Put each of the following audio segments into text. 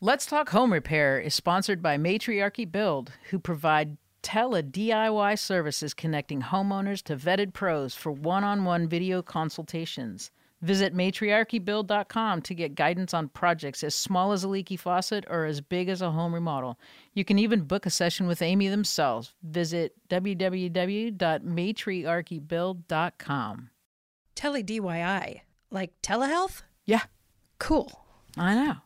Let's Talk Home Repair is sponsored by Matriarchy Build, who provide tele DIY services connecting homeowners to vetted pros for one on one video consultations. Visit matriarchybuild.com to get guidance on projects as small as a leaky faucet or as big as a home remodel. You can even book a session with Amy themselves. Visit www.matriarchybuild.com. Tele DIY, like telehealth? Yeah, Cool. I know.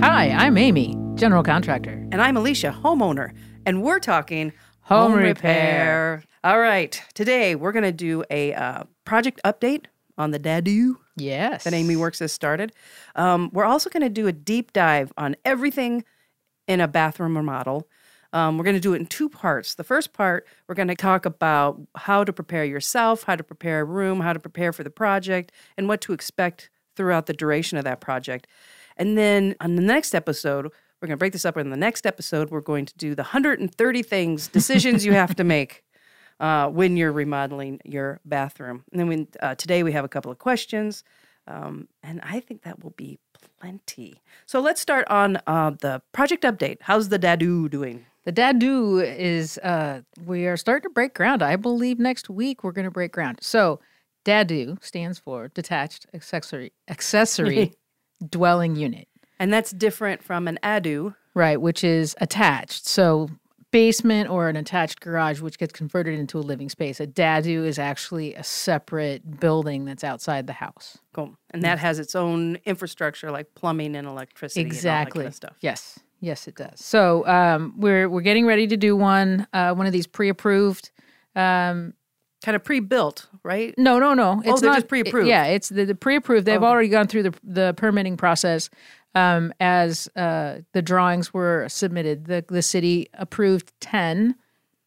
Hi, I'm Amy, general contractor. And I'm Alicia, homeowner, and we're talking Home repair. All right, today we're going to do a uh, project update on the Dadu Yes. that Amy Works has started. Um, we're also going to do a deep dive on everything in a bathroom remodel. Um, we're going to do it in two parts. The first part, we're going to talk about how to prepare yourself, how to prepare a room, how to prepare for the project, and what to expect throughout the duration of that project. And then on the next episode, we're going to break this up. In the next episode, we're going to do the 130 things, decisions you have to make uh, when you're remodeling your bathroom. And then we, uh, today we have a couple of questions, um, and I think that will be plenty. So let's start on uh, the project update. How's the Dadu doing? The Dadu is, uh, we are starting to break ground. I believe next week we're going to break ground. So, Dadu stands for Detached Accessory Accessory Dwelling Unit, And that's different from an Adu. right? Which is attached. So, basement or an attached garage, which gets converted into a living space. A Dadu is actually a separate building that's outside the house. Cool. And that has its own infrastructure like plumbing and electricity and all that Exactly. kind of stuff. Yes, yes, it does. So um, we're we're getting ready to do one uh, one of these pre-approved. Um, Kind of pre-built, right? no, no, no. It's Oh, they're not just pre-approved. Yeah, it's the, the pre-approved. They've Okay. already gone through the the permitting process. Um, as uh, the drawings were submitted, the the city approved ten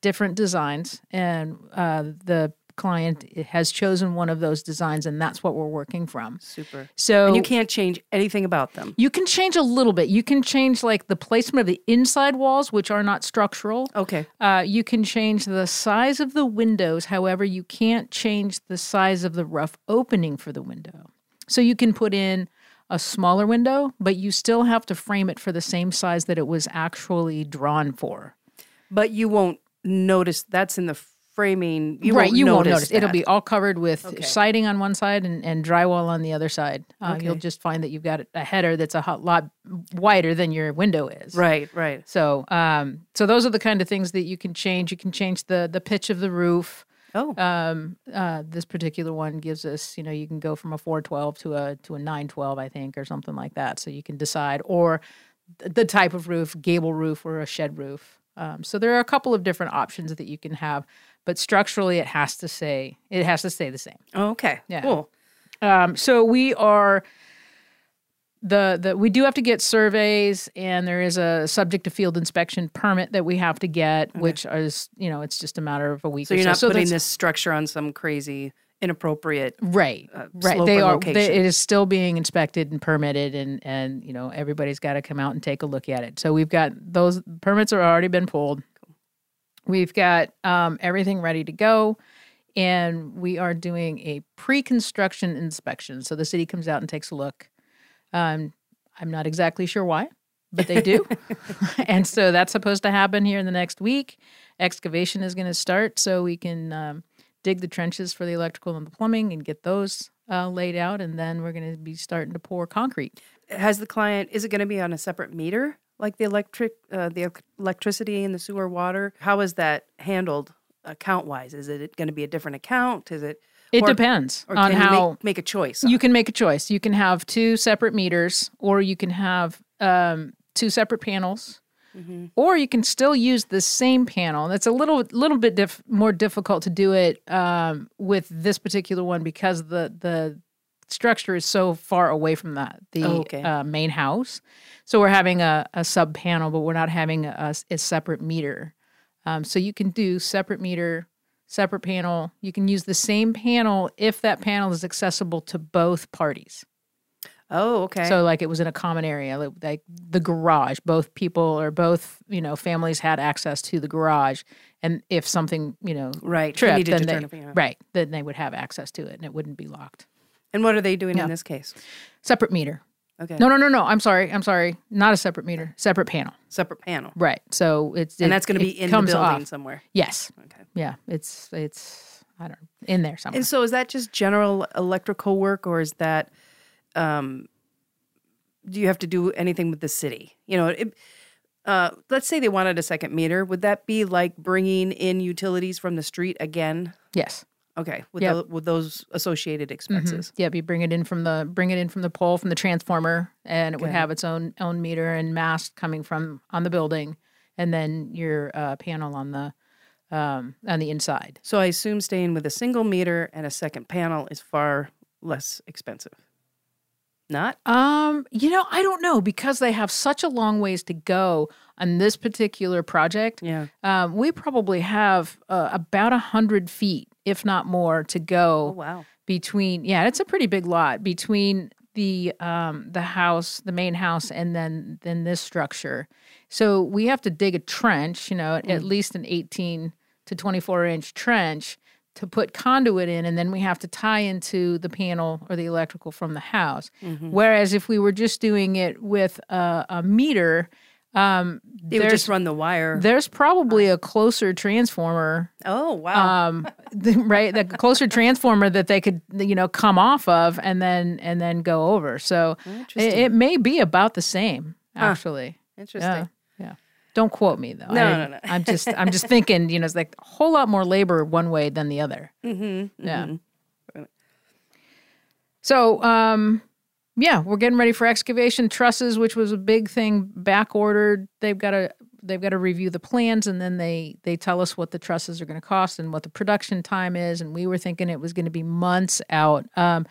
different designs, and uh, the client has chosen one of those designs, and that's what we're working from. Super. So And you can't change anything about them. You can change a little bit. You can change like the placement of the inside walls, which are not structural. Okay. Uh, you can change the size of the windows. However, you can't change the size of the rough opening for the window. So you can put in a smaller window, but you still have to frame it for the same size that it was actually drawn for. But you won't notice that's in the framing. You right, won't you notice won't notice. It'll be all covered with Okay. siding on one side and, and drywall on the other side. Uh, You'll just find that you've got a header that's a lot wider than your window is. right, right. So, um, so those are the kind of things that you can change. You can change the the pitch of the roof. Oh, Um, uh, this particular one gives us, you know, you can go from a four twelve to a to a nine twelve, I think, or something like that. So you can decide, or th- the type of roof, gable roof or a shed roof. Um, so there are a couple of different options that you can have, but structurally, it has to say it has to stay the same. okay. Yeah. Cool. Um, so we are the the we do have to get surveys, and there is a subject to field inspection permit that we have to get, which is you know it's just a matter of a week. So or you're not so putting this structure on some crazy, inappropriate. right, uh, right. They are. They, it is still being inspected and permitted, and and you know everybody's got to come out and take a look at it. So we've got those permits are already been pulled. We've got um, everything ready to go. And we are doing a pre construction inspection. So the city comes out and takes a look. Um, I'm not exactly sure why, but they do. and so that's supposed to happen here in the next week. Excavation is going to start so we can um, dig the trenches for the electrical and the plumbing and get those uh, laid out. And then we're going to be starting to pour concrete. Has the client? Is it going to be on a separate meter, like the electric, uh, the electricity and the sewer water? How is that handled account wise? Is it going to be a different account? Is it? It or- depends Or on how make, make a choice? you can make a choice. You can have two separate meters, or you can have um, two separate panels, Mm-hmm. or you can still use the same panel. That's a little little bit diff- more difficult to do it um, with this particular one because the the structure is so far away from that the Oh, okay. uh, main house. So we're having a, a sub panel, but we're not having a, a separate meter. Um, so you can do separate meter, separate panel. You can use the same panel if that panel is accessible to both parties. oh, okay. So like it was in a common area, like, like the garage. Both people or both you know families had access to the garage, and if something you know right. tripped, then they right then they would have access to it, and it wouldn't be locked. And what are they doing Yeah. in this case? Separate meter. Okay. No, no, no, no. I'm sorry. I'm sorry. Not a separate meter. Separate panel. Separate panel. Right. So it's And it- that's going to be in the building off. somewhere. Yes. Okay. Yeah. It's it's I don't know in there somewhere. And so is that just general electrical work or is that um do you have to do anything with the city? You know, it, uh, let's say they wanted a second meter. Would that be like bringing in utilities from the street again? yes. Okay, with, Yep. tho- with those associated expenses. Yep, you bring it in from the bring it in from the pole from the transformer, and it would have its own own meter and mast coming from on the building, and then your uh, panel on the um, on the inside. So I assume staying with a single meter and a second panel is far less expensive. Not? Um, you know, I don't know because they have such a long ways to go on this particular project. Yeah. Um, we probably have uh, about a hundred feet, if not more, to Oh go wow. between. Yeah, it's a pretty big lot between the um, the house, the main house, and then then this structure. So we have to dig a trench, you know, at, at least an eighteen to twenty four inch trench to put conduit in, and then we have to tie into the panel or the electrical from the house. Mm-hmm. Whereas if we were just doing it with a, a meter, um, They would just run the wire. there's probably a closer transformer oh wow. um right the closer transformer that they could you know come off of and then and then go over so it, it may be about the same actually Interesting. yeah yeah don't quote me though No, I, no, no. i'm just i'm just thinking you know it's like a whole lot more labor one way than the other Mm-hmm. yeah so um yeah we're getting ready for excavation trusses which was a big thing back ordered they've got to they've got to review the plans and then they they tell us what the trusses are going to cost and what the production time is and we were thinking it was going to be months out um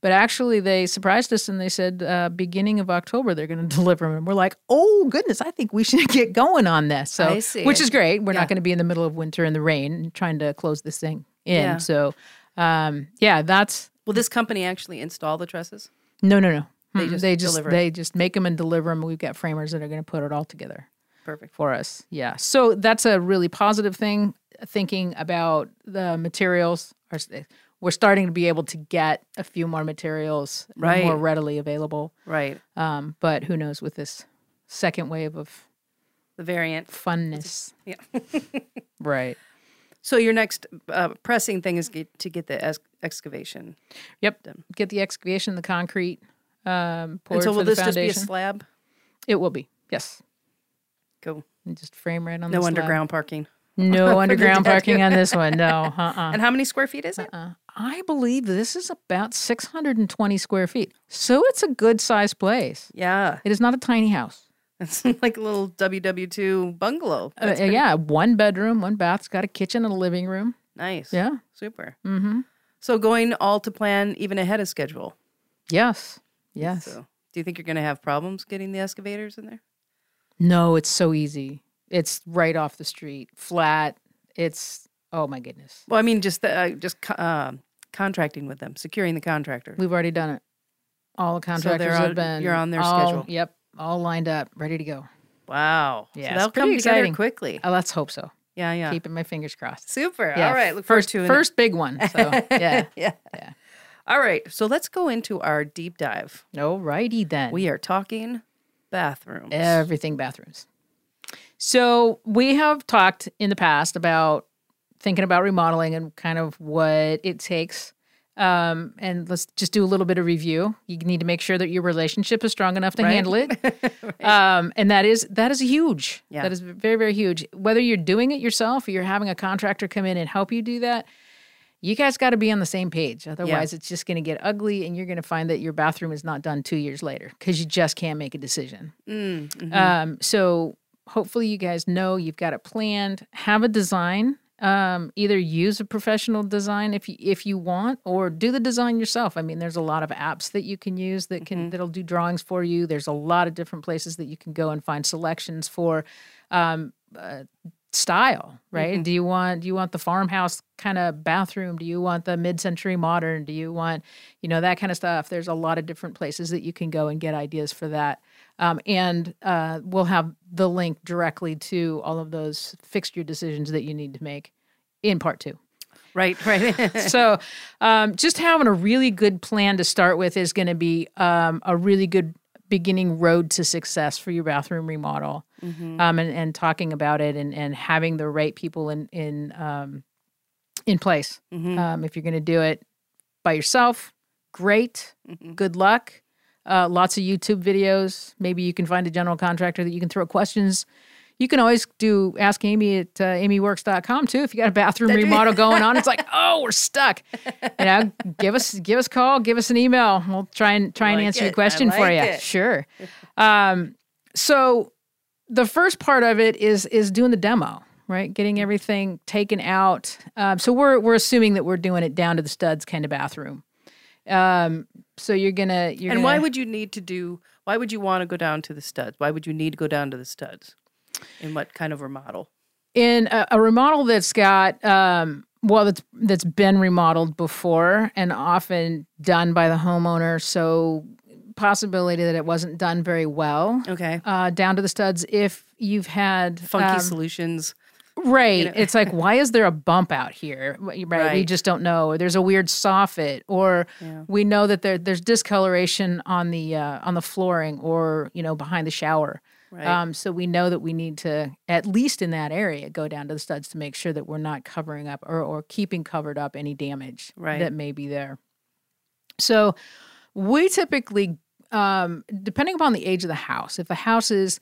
but actually they surprised us and they said uh, beginning of october they're going to deliver them and we're like oh goodness i think we should get going on this so I see. which is great we're Yeah. not going to be in the middle of winter in the rain trying to close this thing in Yeah. so um yeah that's Will this company actually install the trusses? No, no, no. They just they just deliver they just make them and deliver them. We've got framers that are going to put it all together Perfect. for us. Yeah. So that's a really positive thing. Thinking about the materials, Are- we're starting to be able to get a few more materials Right. more readily available. Right. Um, but who knows with this second wave of The variant. funness? Yeah. Right. So your next uh, pressing thing is get, to get the ex- excavation. Yep. Done. Get the excavation, the concrete um, poured And so will this just be a slab? it will be. Yes. Cool. And just frame right on No the slab. underground parking. No underground parking on this one. No. Uh-uh. And how many square feet is it? Uh, I believe this is about 620 square feet. So it's a good sized place. Yeah. It is not a tiny house. It's like a little WW2 bungalow. Uh, pretty yeah, one bedroom, one bath. It's got a kitchen and a living room. nice. Yeah. Super. Mm-hmm. So going all to plan even ahead of schedule. Yes. Yes. So do you think you're going to have problems getting the excavators in there? No, it's so easy. It's right off the street, flat. It's, oh my goodness. Well, I mean, just the, uh, just uh, contracting with them, securing the contractor. We've already done it. All the contractors they're have been. you're on their all- schedule. Yep. All lined up, ready to go. Wow. Yeah, so that'll come together exciting. quickly. Uh, let's hope so. Yeah, yeah. Keeping my fingers crossed. Super. Yeah, All right. Look first, forward to it. first big one. So yeah. yeah. Yeah. All right. So let's go into our deep dive. All righty then. We are talking bathrooms. Everything bathrooms. So we have talked in the past about thinking about remodeling and kind of what it takes. Um, and let's just do a little bit of review. You need to make sure that your relationship is strong enough to Right. handle it. Um, and that is that is huge. Yeah. That is very, very huge. Whether you're doing it yourself or you're having a contractor come in and help you do that, you guys got to be on the same page. Otherwise, it's just going to get ugly and you're going to find that your bathroom is not done two years later because you just can't make a decision. Mm, mhm. Um, so hopefully you guys know you've got it planned. Have a design. Um, either use a professional design if you if you want, or do the design yourself. I mean, there's a lot of apps that you can use that can that'll do drawings for you. There's a lot of different places that you can go and find selections for um, uh, style. Right? Do you want do you want the farmhouse kind of bathroom? Do you want the mid century modern? Do you want you know that kind of stuff? There's a lot of different places that you can go and get ideas for that. Um, and uh, we'll have the link directly to all of those fixture decisions that you need to make in part two. Right, right. so, um, just having a really good plan to start with is going to be um, a really good beginning road to success for your bathroom remodel. Mm-hmm. Um, and, and talking about it and, and having the right people in in um, in place. Mhm. Um, if you're going to do it by yourself, great. Mhm. Good luck. Uh, lots of YouTube videos. Maybe you can find a general contractor that you can throw questions. You can always do ask Amy at uh, amyworks.com too. If you got a bathroom remodel going on, it's like, oh, we're stuck. You know, give us give us a call, give us an email. We'll try and try and answer it. your question for you. it. Sure. Um, so the first part of it is is doing the demo, right? Getting everything taken out. Um, so we're we're assuming that we're doing it down to the studs kind of bathroom. Um, so you're gonna you're and gonna, why would you need to do? Why would you want to go down to the studs? Why would you need to go down to the studs? In what kind of remodel? in a, a remodel that's got um, well that's that's been remodeled before and often done by the homeowner. So possibility that it wasn't done very well. Okay, Uh, down to the studs. If you've had funky um, solutions. Right. know. It's like, why is there a bump out here? Right. We just don't know. Or there's a weird soffit, or Yeah. we know that there there's discoloration on the uh, on the flooring, or you know behind the shower. Right. Um, so we know that we need to at least in that area go down to the studs to make sure that we're not covering up or or keeping covered up any damage Right. that may be there. So we typically, um, depending upon the age of the house, if the house is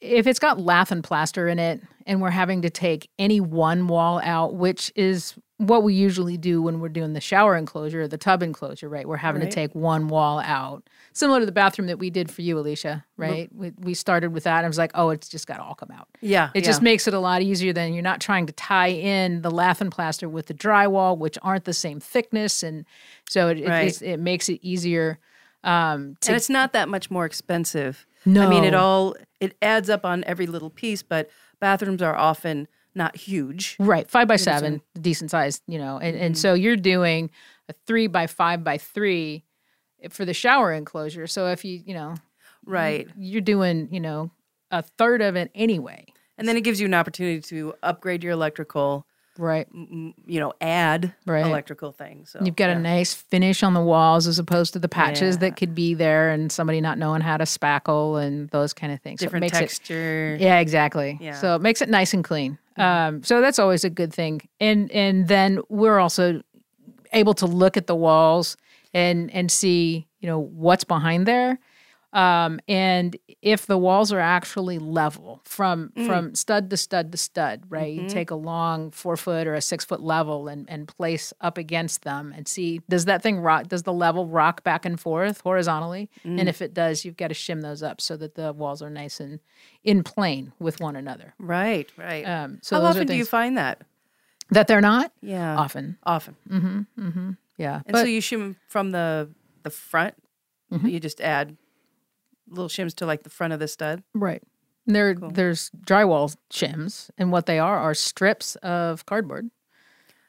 if it's got lath and plaster in it and we're having to take any one wall out, which is what we usually do when we're doing the shower enclosure, the tub enclosure, right? We're having Right. to take one wall out. Similar to the bathroom that we did for you, Alicia, right? We, we started with that and I was like, oh, it's just got to all come out. yeah, It just makes it a lot easier than you're not trying to tie in the lath and plaster with the drywall, which aren't the same thickness. And so it, it, Right. it's- it makes it easier um, to and it's not that much more expensive. I mean, it all it adds up on every little piece, but bathrooms are often not huge. Right, five by seven, decent size, you know, and, Mm-hmm. and so you're doing a three by five by three for the shower enclosure. So if you, you know, Right. you're doing, you know, a third of it anyway. And then it gives you an opportunity to upgrade your electrical, Right. m- you know, add Right. electrical things. So, You've got yeah. a nice finish on the walls as opposed to the patches Yeah. that could be there and somebody not knowing how to spackle and those kind of things. So it different it- texture. Yeah, exactly. Yeah. So it makes it nice and clean. Um, so that's always a good thing. And and then we're also able to look at the walls and and see you know what's behind there. Um, and if the walls are actually level from from stud to stud to stud, right? You take a long four foot or a six foot level and and place up against them and see does that thing rock? Does the level rock back and forth horizontally? And if it does, you've got to shim those up so that the walls are nice and in plane with one another. Right, right. Um, so How often do you find that? that they're not Yeah, often. often. mm-hmm Yeah, And but so you shim from the the front. Mm-hmm. You just add little shims to like the front of the stud. right. And There, there's drywall shims, and what they are are strips of cardboard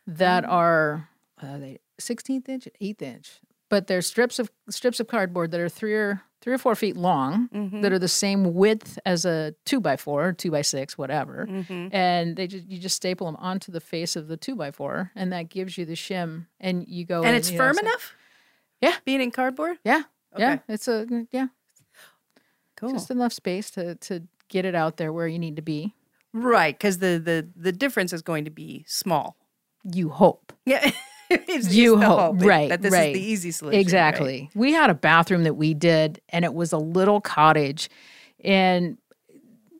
that Mm. are uh, they sixteenth inch, eighth inch, but they're strips of strips of cardboard that are three or three or four feet long Mm-hmm. that are the same width as a two by four, two by six, whatever, Mm-hmm. and they just you just staple them onto the face of the two by four, and that gives you the shim, and you go and in, it's know, firm so- enough. Yeah. being in cardboard. Yeah, yeah, it's a yeah, Cool. just enough space to to get it out there where you need to be. right, because the the the difference is going to be small. You hope. Yeah. It's, You the hope, right, That this right. is the easy solution. right? Exactly. We had a bathroom that we did, and it was a little cottage, and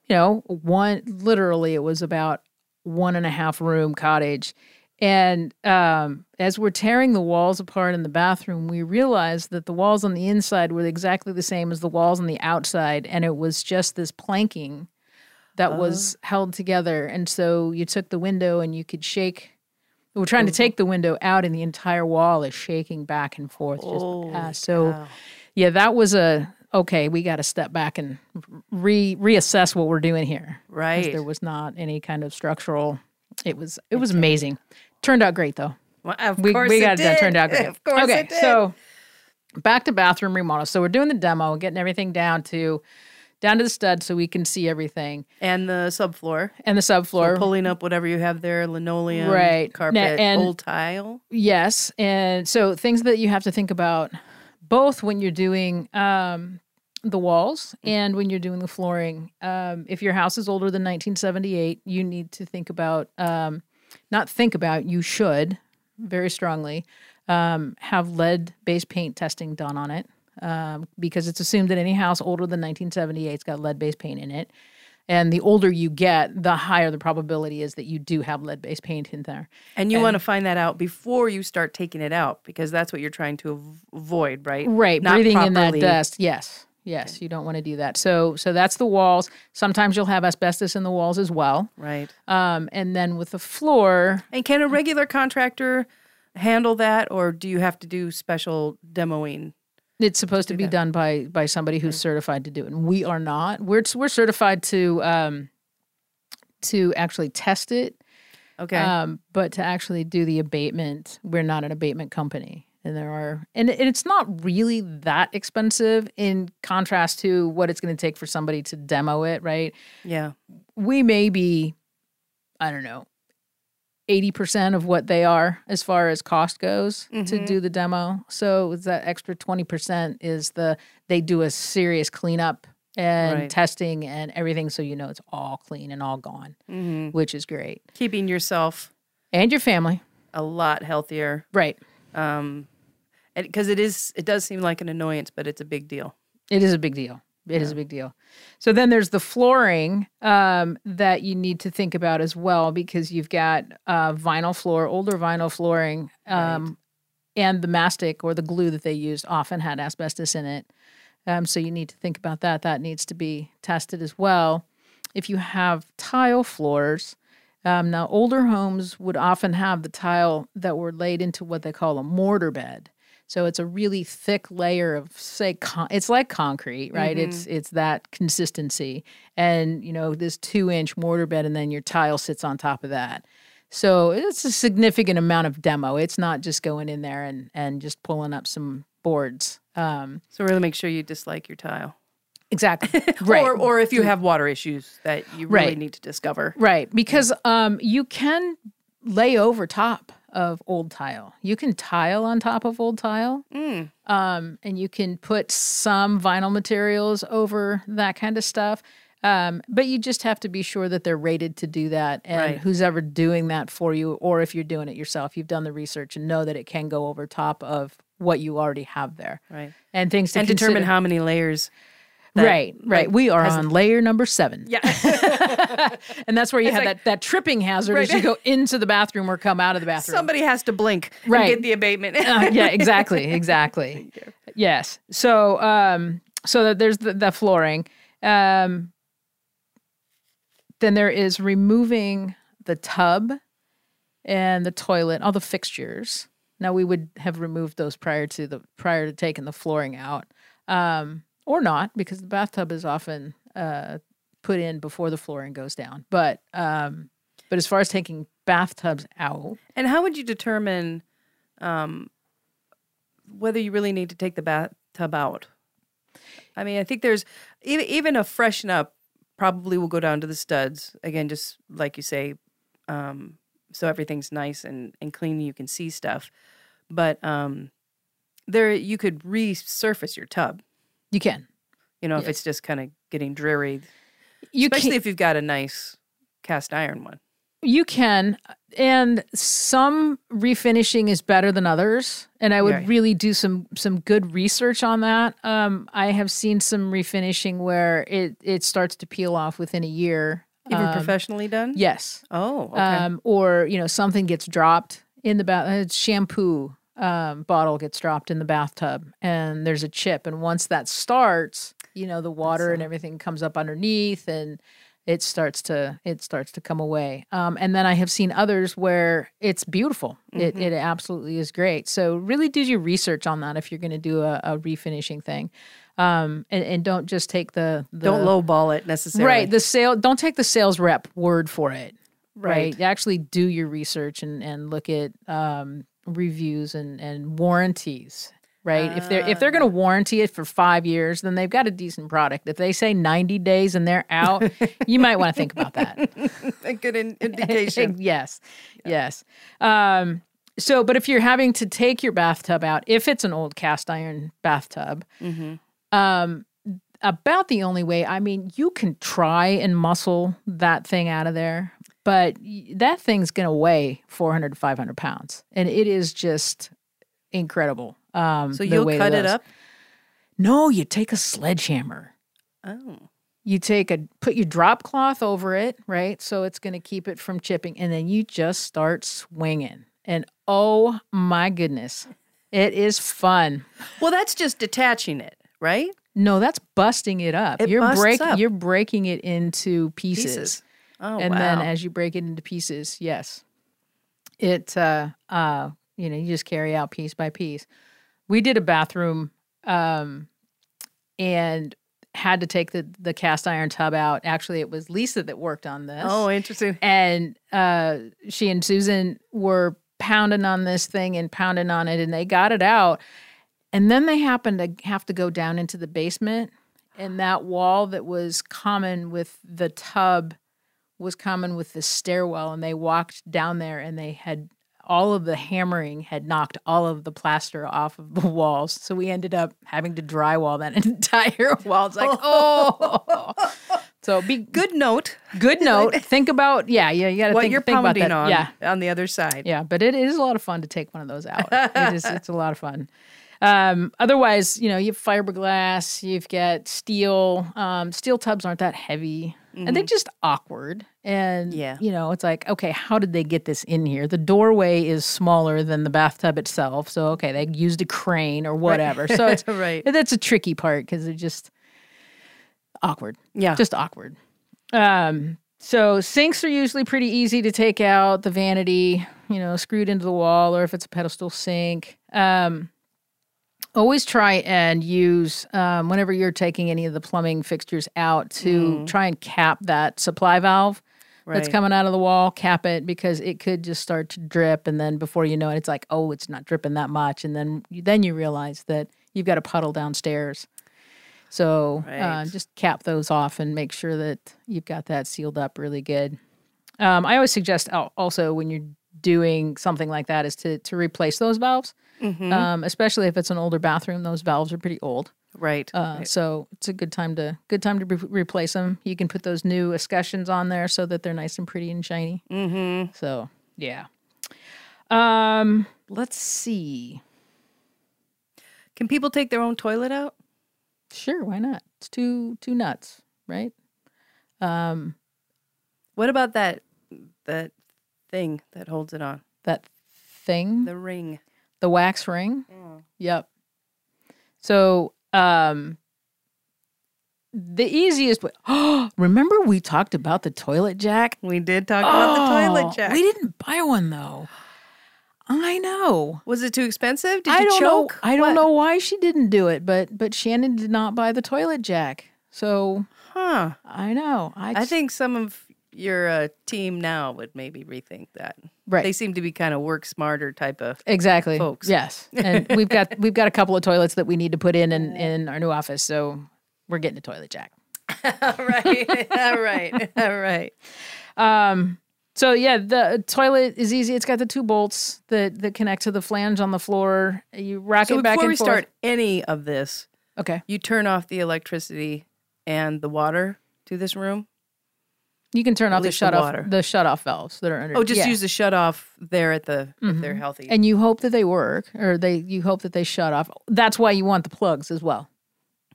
you know, one literally it was about one and a half room cottage. And um, as we're tearing the walls apart in the bathroom, we realized that the walls on the inside were exactly the same as the walls on the outside, and it was just this planking that was held together. And so you took the window and you could shake. We're trying to take the window out, and the entire wall is shaking back and forth. Just, uh, so, yeah, that was a okay. We got to step back and re reassess what we're doing here. Right. There was not any kind of structural. It was it was amazing. Turned out great though. Well, of We course we it got it done. did. Turned out great. Of course okay, it did. so back to bathroom remodel. So we're doing the demo, getting everything down to down to the stud so we can see everything And the subfloor. and the subfloor. Pulling up whatever you have there, linoleum, Right. carpet, and- old tile. Yes, and so things that you have to think about both when you're doing um, the walls and when you're doing the flooring. Um, if your house is older than 1978, you need to think about um, not think about you should very strongly um, have lead based paint testing done on it um, because it's assumed that any house older than 1978's got lead based paint in it. And the older you get, the higher the probability is that you do have lead based paint in there. And you want to find that out before you start taking it out because that's what you're trying to avoid, right? Right, Not breathing in that dust. Yes, yes, you don't want to do that. So, so that's the walls. Sometimes you'll have asbestos in the walls as well. Right. Um, and then with the floor, And can a regular contractor handle that, or do you have to do special demoing? it's supposed to be done by by somebody who's certified to do it, and we are not. We're we're certified to um, to actually test it, Okay. um, but to actually do the abatement, we're not an abatement company. And there are, and it- it's not really that expensive in contrast to what it's going to take for somebody to demo it, right? yeah. we may be, I don't know, 80% of what they are as far as cost goes to do the demo. So that extra 20% is the, they do a serious cleanup and Right. testing and everything. So you know it's all clean and all gone, hmm which is great. Keeping yourself And your family. a lot healthier. Right. Um, because it is, it does seem like an annoyance, but it's a big deal. It is a big deal. It is a big deal. So then there's the flooring um, that you need to think about as well because you've got uh, vinyl floor, older vinyl flooring, um, and the mastic or the glue that they used often had asbestos in it. Um, so you need to think about that. That needs to be tested as well. If you have tile floors, um, now older homes would often have the tile that were laid into what they call a mortar bed. So it's a really thick layer of say con- it's like concrete, right? It's it's that consistency, and you know this two inch mortar bed, and then your tile sits on top of that. So it's a significant amount of demo. It's not just going in there and and just pulling up some boards. Um, So really make sure you dislike your tile. exactly, right? Or, or if you have water issues that you really Right. need to discover. Right, because um, you can lay over top of old tile. You can tile on top of old tile, Mm. um, and you can put some vinyl materials over that kind of stuff. Um, but you just have to be sure that they're rated to do that, and Right. who's ever doing that for you, or if you're doing it yourself, you've done the research and know that it can go over top of what you already have there, Right. and things to And determine how many layers. That, right, right. like, we are on layer number seven. Yeah. And that's where you have like- that, that tripping hazard as you go into the bathroom or come out of the bathroom. Somebody has to blink Right. and get the abatement. Uh, yeah, exactly, exactly. Yes. So, um, so that there's the, the flooring. Um, then there is removing the tub and the toilet, all the fixtures. Now we would have removed those prior to the prior to taking the flooring out, um, or not, because the bathtub is often uh, put in before the flooring goes down. But um, but as far as taking bathtubs out, And how would you determine um, whether you really need to take the bathtub out? I mean, I think there's even even a freshen up probably will go down to the studs again, just like you say, um, so everything's nice and and clean. You can see stuff, but um, there you could resurface your tub. You can. You know, if it's just kind of getting dreary, You especially can, if you've got a nice cast iron one. You can, and some refinishing is better than others, and I would Right. really do some some good research on that. Um, I have seen some refinishing where it it starts to peel off within a year. Even Um, professionally done. Yes, Oh, okay. um, or you know something gets dropped in the bath. Uh, shampoo um, bottle gets dropped in the bathtub, and there's a chip, and once that starts, you know the water and everything comes up underneath, and it starts to it starts to come away. Um, and then I have seen others where it's beautiful. It Mm-hmm. it absolutely is great. So really do your research on that if you're going to do a, a refinishing thing, um, and, and don't just take the, the Don't lowball it necessarily. Right. The sale don't take the sales rep word for it. Right. Right. Actually do your research and, and look at um, reviews and, and warranties. right? if they're if they're going to warranty it for five years, then they've got a decent product. If they say ninety days and they're out, you might want to think about that. A good in- indication. yes, yes. Um, so, but if you're having to take your bathtub out, if it's an old cast iron bathtub, um, about the only way. I mean, you can try and muscle that thing out of there, but that thing's going to weigh 400 to 500 pounds, and it is just incredible. Um, so you'll cut it those. up. No, you take a sledgehammer. Oh, You take a put your drop cloth over it, right? So it's going to keep it from chipping, and then you just start swinging. And oh my goodness, it is fun. well, that's just detaching it, right? No, that's busting it up. It you're breaking you're breaking it into pieces. Pieces. Oh, and wow. then as you break it into pieces, yes. It uh uh you know, you just carry out piece by piece. We did a bathroom um and had to take the the cast iron tub out. Actually, it was Lisa that worked on this oh, interesting. and uh, she and Susan were pounding on this thing and pounding on it, and they got it out. And then they happened to have to go down into the basement, and that wall that was common with the tub was common with the stairwell. And they walked down there, and they had all of the hammering had knocked all of the plaster off of the walls. So we ended up having to drywall that entire wall. It's like, oh. So be Good note. Good note. think about yeah, yeah. You got to What think, you're think about pounding that. on Yeah, on the other side. yeah. But it is a lot of fun to take one of those out. it is. It's a lot of fun. Um, otherwise, you know, you have fiberglass, you've got steel. Um, steel tubs aren't that heavy, and they're just awkward. And Yeah. you know, it's like, okay, how did they get this in here? The doorway is smaller than the bathtub itself, so okay, they used a crane or whatever. So it's right. that's a tricky part because they're just awkward Yeah. just awkward. Um, so sinks are usually pretty easy to take out. The vanity, you know, screwed into the wall, or if it's a pedestal sink. Um, always try and use um, whenever you're taking any of the plumbing fixtures out to try and cap that supply valve that's coming out of the wall. Cap it because it could just start to drip, and then before you know it, it's like, oh, it's not dripping that much, and then then you realize that you've got a puddle downstairs. So uh, just cap those off and make sure that you've got that sealed up really good. Um, I always suggest also when you're doing something like that is to to replace those valves, Mm-hmm. um, especially if it's an older bathroom. Those valves are pretty old, Right. uh, so it's a good time to good time to re- replace them. You can put those new escutcheons on there so that they're nice and pretty and shiny. mm-hmm. So yeah. Um, let's see. Can people take their own toilet out? Sure, why not? It's two two nuts, right? Um, What about that that thing that holds it on? that thing, The ring. The wax ring. Yep. So, um, the easiest way. Oh, remember we talked about the toilet jack? We did talk about the Oh, toilet jack. We didn't buy one though. I know. Was it too expensive? Did I you don't choke? know. I don't know why she didn't do it, but but Shannon did not buy the toilet jack. So Huh. I know. I, I think some of your uh, team now would maybe rethink that. Right. They seem to be kind of work smarter type of. Exactly. folks. Yes. And we've got we've got a couple of toilets that we need to put in in, in our new office, so we're getting a toilet jack. all right. all right. All right. Um so yeah, the toilet is easy. It's got the two bolts that that connect to the flange on the floor. You rock So it back before and we forth. start any of this, okay. you turn off the electricity and the water to this room. You can turn off the least the shut off the shut off valves that are under Oh, just yeah. use the shut off there at the if they're healthy. and you hope that they work or they you hope that they shut off. That's why you want the plugs as well.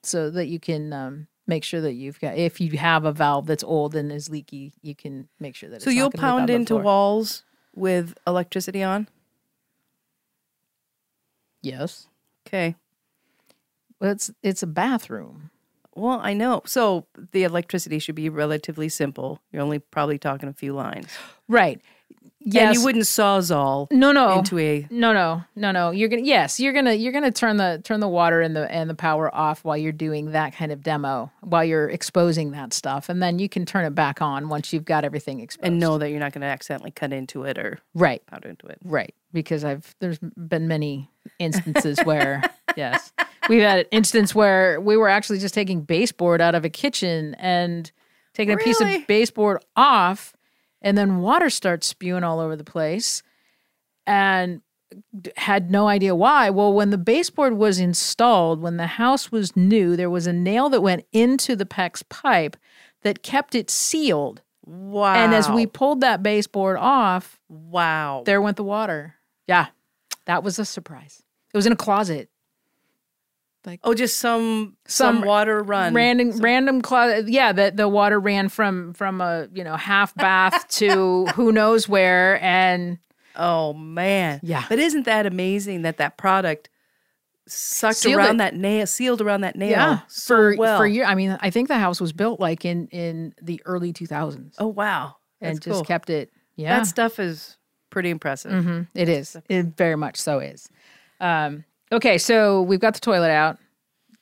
So that you can um make sure that you've got if you have a valve that's old and is leaky, you can make sure that so you'll pound into walls with electricity on. Yes. Okay. Well, it's it's a bathroom. Well, I know. So the electricity should be relatively simple. You're only probably talking a few lines. Right. Yes, And you wouldn't sawzall no, no, into a no, no, no, no. You're gonna yes, you're gonna you're gonna turn the turn the water and the and the power off while you're doing that kind of demo while you're exposing that stuff, and then you can turn it back on once you've got everything exposed. and know that you're not going to accidentally cut into it or right, pound into it. right, because I've there's been many instances where yes, we've had an instance where we were actually just taking baseboard out of a kitchen and taking a piece of baseboard off, and then water starts spewing all over the place, and had no idea why. Well, when the baseboard was installed, when the house was new, there was a nail that went into the PEX pipe that kept it sealed. Wow. And as we pulled that baseboard off, wow. there went the water. Yeah, that was a surprise. It was in a closet. Oh, just some some, Some water run. Random, random closet. Yeah, that the water ran from from a you know half bath to who knows where, and Oh man. Yeah. But isn't that amazing that that product sucked Sealed around it. that nail, sealed around that nail? yeah, so for well. for year. I mean, I think the house was built like in in the early two thousands, Oh wow. and That's just cool. kept it. Yeah, That stuff is pretty impressive. hmm It is. It very much so is. Um, okay, so we've got the toilet out.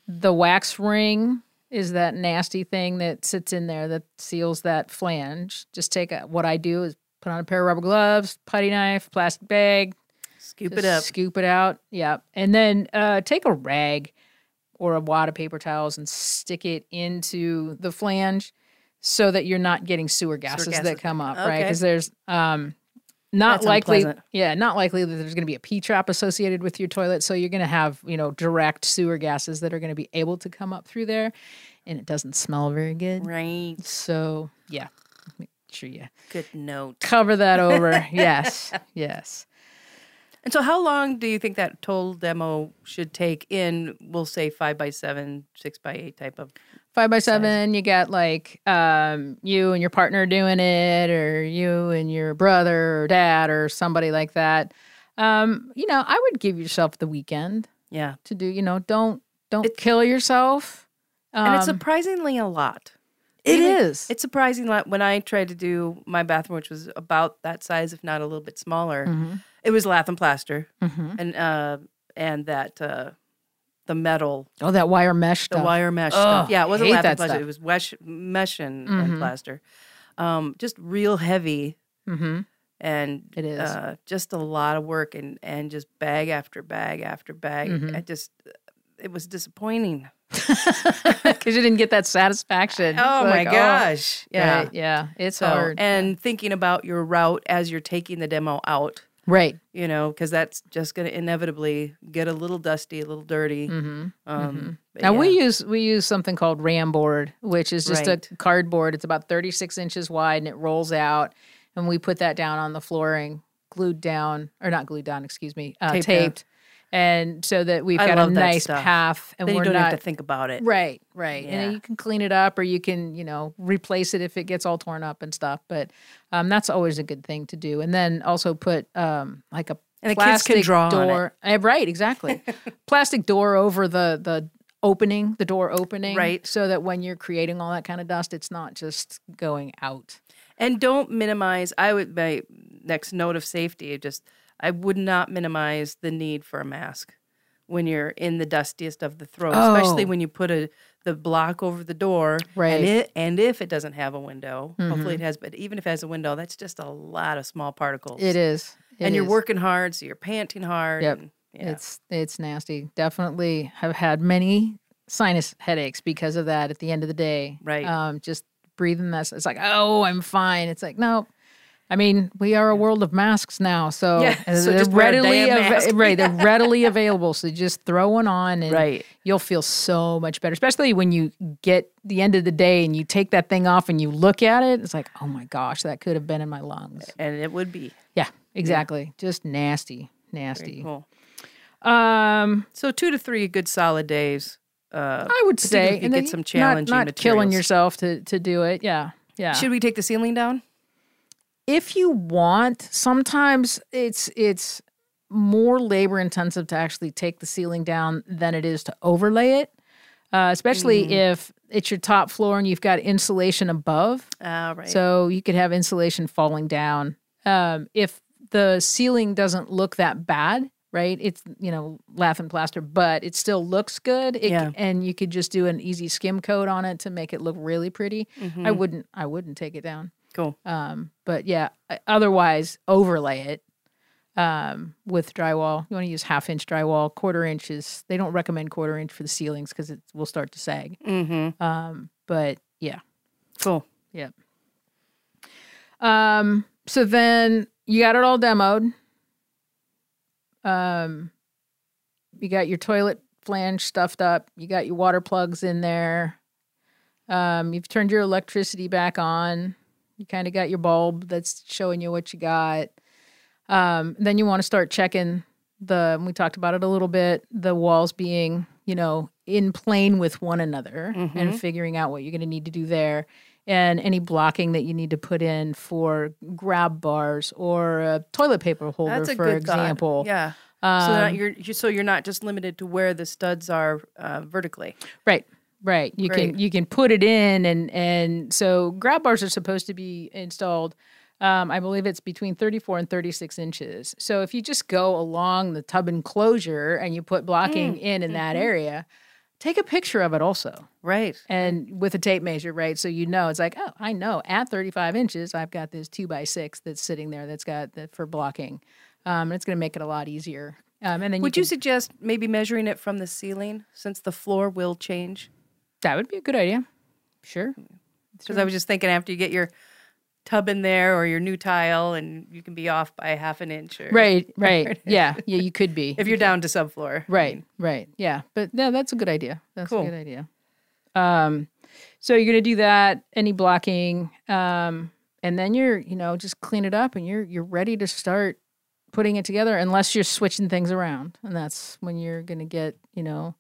The wax ring is that nasty thing that sits in there that seals that flange. Just take a, what I do is put on a pair of rubber gloves, putty knife, plastic bag, Scoop it up. scoop it out. Yeah, and then uh, take a rag or a wad of paper towels and stick it into the flange so that you're not getting sewer gases, gases. that come up, right? Because there's um, not That's likely, unpleasant. yeah, not likely that there's going to be a P trap associated with your toilet. So you're going to have you know direct sewer gases that are going to be able to come up through there, and it doesn't smell very good. Right. So yeah, make sure you Good note. cover that over. yes, yes. And so, how long do you think that toll demo should take in, we'll say, five by seven, six by eight type of? Five by seven you got like um you and your partner doing it or you and your brother or dad or somebody like that um you know i would give yourself the weekend Yeah. to do you know don't don't kill yourself um, And it's surprisingly a lot. it even- is It's surprising that when I tried to do my bathroom, which was about that size, if not a little bit smaller, Mhm. it was lath and plaster, Mhm. and uh, and that uh, the metal, oh that wire mesh the stuff wire mesh stuff. Yeah, it wasn't lath plaster; stuff. it was wesh, mesh and, and Mhm. plaster. Um, just real heavy, mm-hmm. and It is. uh, just a lot of work, and and just bag after bag after bag. Mhm. I just it was disappointing. because you didn't get that satisfaction Oh It's my like, gosh! Yeah. right, yeah it's So, hard and thinking about your route as you're taking the demo out, right you know, because that's just going to inevitably get a little dusty, a little dirty. mm-hmm. Um, but Now we use we use something called ram board, which is just Right. a cardboard. It's about 36 inches wide and it rolls out, and we put that down on the flooring, glued down or not glued down, excuse me, uh, Taped taped, and so that we've I got a nice stuff. path, and then you we're don't not have to think about it. right, right, Yeah. and you can clean it up or you can you know replace it if it gets all torn up and stuff. But um, that's always a good thing to do, and then also put um, like a And the kids can plastic draw on it. Eh, right, exactly. plastic door over the the opening, the door opening, Right. so that when you're creating all that kind of dust, it's not just going out. And don't minimize. I would my next note of safety. Just I would not minimize the need for a mask when you're in the dustiest of the throat, especially Oh. when you put a the block over the door. Right. And it and if it doesn't have a window, Mm-hmm. hopefully it has. But even if it has a window, that's just a lot of small particles. It is, It and you're working hard, so you're panting hard. Yep. and- yeah. It's it's nasty. Definitely have had many sinus headaches because of that. At the end of the day, Right. Um, just breathing this. It's like, oh, I'm fine. It's like, no. I mean, we are a world of masks now, so, Yeah, so they're just wear a readily mask. right. They're readily available, so just throw one on, and Right. you'll feel so much better. Especially when you get the end of the day and you take that thing off and you look at it. It's like, oh my gosh, that could have been in my lungs. and it would be Yeah, exactly. Just nasty, very nasty. cool. Um, So two to three good solid days. Uh, I would say, and get some challenging not, killing materials. yourself to to do it. Yeah, yeah. should we take the ceiling down? If you want, sometimes it's it's more labor intensive to actually take the ceiling down than it is to overlay it. Uh, especially Mm. if it's your top floor and you've got insulation above. Ah, right. So you could have insulation falling down um, if the ceiling doesn't look that bad, right? It's you know lath and plaster, but it still looks good. It, Yeah. and you could just do an easy skim coat on it to make it look really pretty. I wouldn't. I wouldn't take it down. Cool. Um, but yeah, otherwise overlay it um, with drywall. You want to use half inch drywall, quarter inches. They don't recommend quarter inch for the ceilings because it will start to sag. Mm-hmm. Um, but yeah, Cool. yeah. Um, so then you got it all demoed. Um, you got your toilet flange stuffed up. You got your water plugs in there. Um, you've turned your electricity back on. You kind of got your bulb that's showing you what you got. Um, then you want to start checking the. We talked about it a little bit. The walls being, you know, in plane with one another, and figuring out what you're going to need to do there, and any blocking that you need to put in for grab bars or a toilet paper holder, That's a for good example. Thought. Yeah. so Um, that you're so you're not just limited to where the studs are uh, vertically. Right. Right. You can you can put it in and and so grab bars are supposed to be installed um, I believe it's between 34 and 36 inches. So if you just go along the tub enclosure and you put blocking in in that area, take a picture of it also. Right. And with a tape measure, right? So you know, it's like, oh, I know at 35 inches, I've got this two by six that's sitting there that's got the, for blocking. Um, and it's going to make it a lot easier. Um, and then Would you, you suggest maybe measuring it from the ceiling since the floor will change? That would be a good idea. Sure. Because I was just thinking after you get your tub in there or your new tile and you can be off by half an inch or Right, right. Yeah, yeah, you could be. if you're down to subfloor. Right, right. Yeah. But no, that's a good idea. That's Cool. a good idea. Um, so you're gonna do that, any blocking, um, and then you're, you know, just clean it up and you're you're ready to start putting it together unless you're switching things around. And that's when you're gonna get, you know,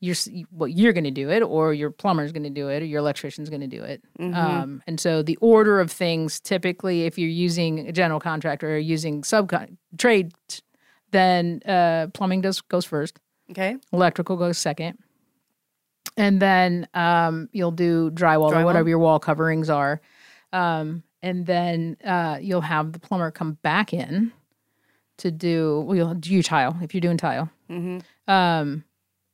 you're well, you're going to do it, or your plumber's going to do it, or your electrician's going to do it. Um, and so the order of things, typically, if you're using a general contractor or using sub trade, then uh, plumbing does goes first, Okay. electrical goes second, and then um, you'll do drywall, or whatever your wall coverings are, um, and then uh, you'll have the plumber come back in to do well, you'll do your tile if you're doing tile Mm-hmm. um,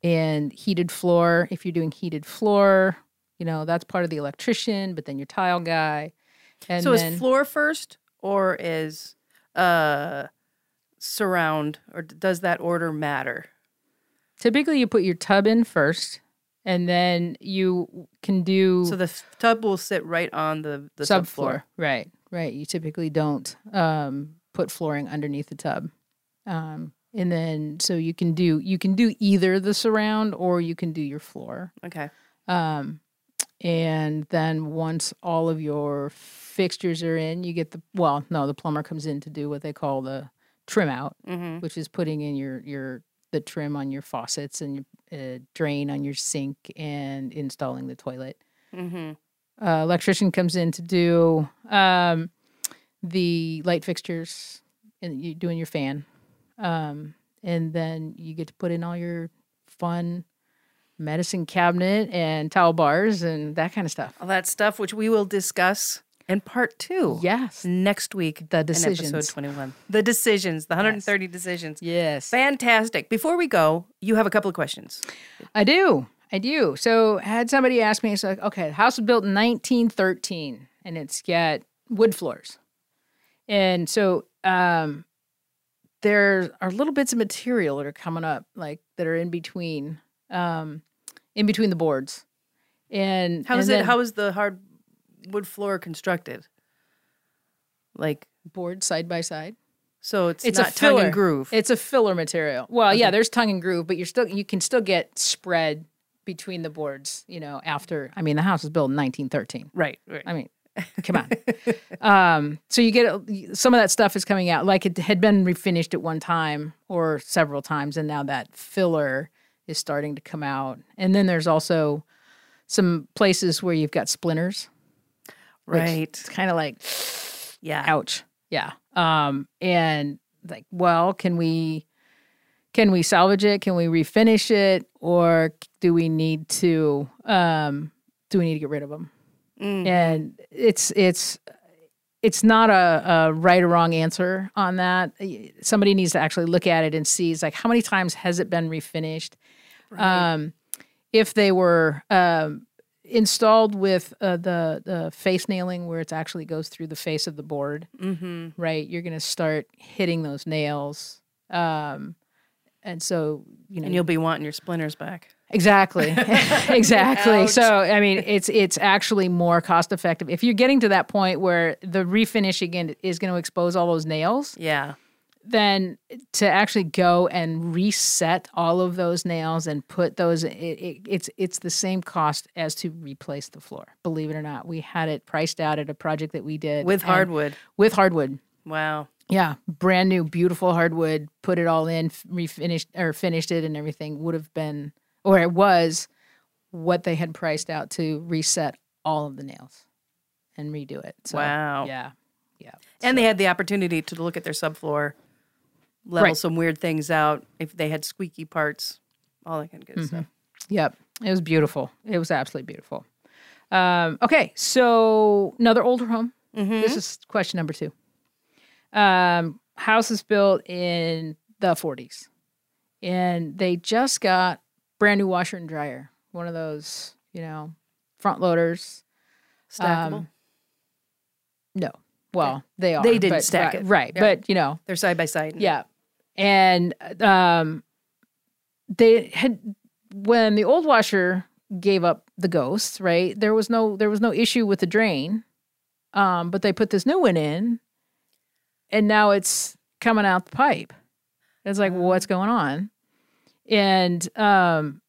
and heated floor. If you're doing heated floor, you know that's part of the electrician, but then your tile guy. And so then, is floor first or is uh surround or does that order matter? typically you put your tub in first, and then you can do So the tub will sit right on the the subfloor. subfloor. Right, right. You typically don't um, put flooring underneath the tub. Um, and then so you can do you can do either the surround or you can do your floor. Okay. Um, and then once all of your fixtures are in, you get the well, no, the plumber comes in to do what they call the trim out, Mm-hmm. which is putting in your your the trim on your faucets and your uh, drain on your sink and installing the toilet. Mm-hmm. Uh, electrician comes in to do um, the light fixtures and you doing your fan, um, and then you get to put in all your fun medicine cabinet and towel bars and that kind of stuff. All that stuff which we will discuss in part two. Yes, Next week. the decisions. episode 21. The decisions, the 130 decisions. Yes, Fantastic. Before we go, you have a couple of questions. I do. I do. So had somebody ask me, it's like, okay, the house was built in 1913 and it's got wood floors. And so um, there are little bits of material that are coming up, like that are in between, um, in between the boards. And How is and it? then- How is the hardwood floor constructed? Like, boards side by side? so it's, It's a not tongue filler. and groove. It's a filler material. Well, yeah, there's tongue and groove, but you're still you can still get spread between the boards. You know, after I mean, the house was built in 1913. right. Right. I mean, come on. um, so you get some of that stuff is coming out like it had been refinished at one time or several times, and now that filler is starting to come out. And then there's also some places where you've got splinters. Right. It's kind of like Yeah. ouch yeah um and like well can we can we salvage it can we refinish it or do we need to um do we need to get rid of them Mm. and it's it's it's not a, a right or wrong answer on that. Somebody needs to actually look at it and see. It's like how many times has it been refinished? Um, if they were um, installed with uh, the the face nailing, where it actually goes through the face of the board, Mm-hmm. right? You're going to start hitting those nails, um, and so you know And you'll be wanting your splinters back. Exactly. exactly. So I mean it's it's actually more cost effective. If you're getting to that point where the refinishing in- is going to expose all those nails, Yeah. then to actually go and reset all of those nails and put those it, it, it's it's the same cost as to replace the floor. Believe it or not. We had it priced out at a project that we did With hardwood. with hardwood. Wow. Yeah, brand new, beautiful hardwood. Put it all in, refinished or finished it, and everything would have been, or it was, what they had priced out to reset all of the nails and redo it. So, Wow. Yeah, yeah. And they had the opportunity to look at their subfloor, level Right. some weird things out if they had squeaky parts, all that kind of good Mm-hmm. stuff. Yep, it was beautiful. It was absolutely beautiful. Um, okay, so another older home. This is question number two. Um, house is built in the 40s, and they just got brand new washer and dryer. One of those, you know, front loaders. Stackable. Um, No, well, they are. They didn't but- stack right, it. right? Yeah. But you know, They're side by side. yeah. And um they had when the old washer gave up the ghost, right? There was no there was no issue with the drain. Um but they put this new one in and now it's coming out the pipe. It's like, well, what's going on? And um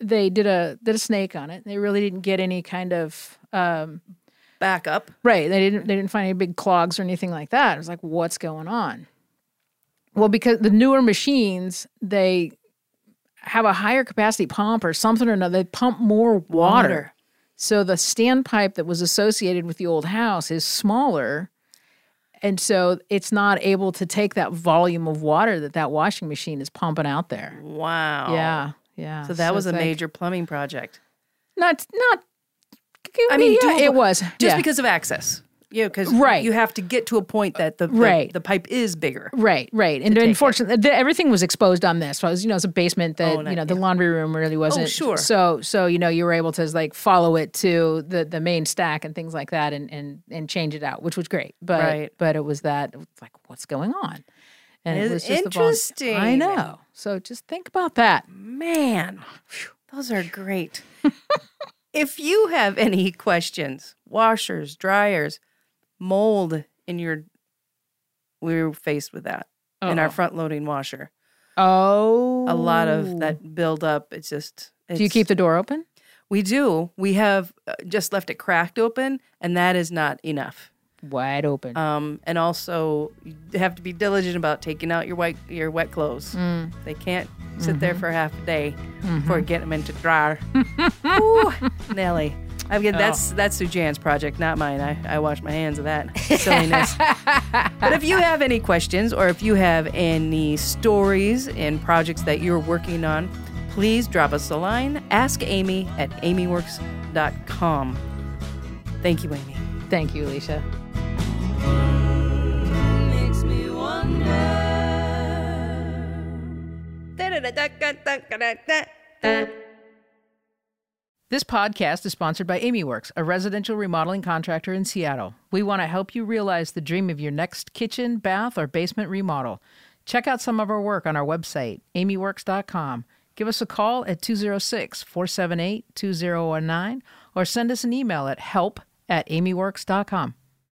they did a did a snake on it. They really didn't get any kind of um Back up. Right. They didn't they didn't find any big clogs or anything like that. It was like, what's going on? Well, because the newer machines, they have a higher capacity pump or something or another. They pump more water. Water. So the standpipe that was associated with the old house is smaller. And so it's not able to take that volume of water that that washing machine is pumping out there. Wow. Yeah. Yeah. So that was a like- major plumbing project. not not I mean, yeah, doable- it was Just yeah. because of access. Yeah, because Right. you have to get to a point that the, the, Right. the pipe is bigger. Right, right, and unfortunately, the, everything was exposed on this. So it was, you know, it's a basement that Oh, you know the yeah. laundry room really oh, wasn't. sure. So, so you know, you were able to like follow it to the the main stack and things like that, and and and change it out, which was great. But Right. but it was that it was like, what's going on? And It it was just the vol- interesting. I know. So just think about that. Man, those are great. if you have any questions, washers, dryers, mold in your, we were faced with that in our front loading washer. Oh, A lot of that build up. It's just. Do you keep the door open? We do. We have uh, just left it cracked open, and that is not enough. Wide open. Um, and also, you have to be diligent about taking out your wet your wet clothes. Mm. They can't sit there for half a day Mm-hmm. before getting them into dryer. Ooh, Nelly. I mean, that's Oh. that's Suzanne's project, not mine. I, I wash my hands of that silliness. but if you have any questions or if you have any stories and projects that you're working on, please drop us a line. Ask Amy at amyworks.com. Thank you, Amy. Thank you, Alicia. Makes me wonder. This podcast is sponsored by AmyWorks, a residential remodeling contractor in Seattle. We want to help you realize the dream of your next kitchen, bath, or basement remodel. Check out some of our work on our website, amyworks.com. Give us a call at 206 478 2019 or send us an email at help at amyworks.com.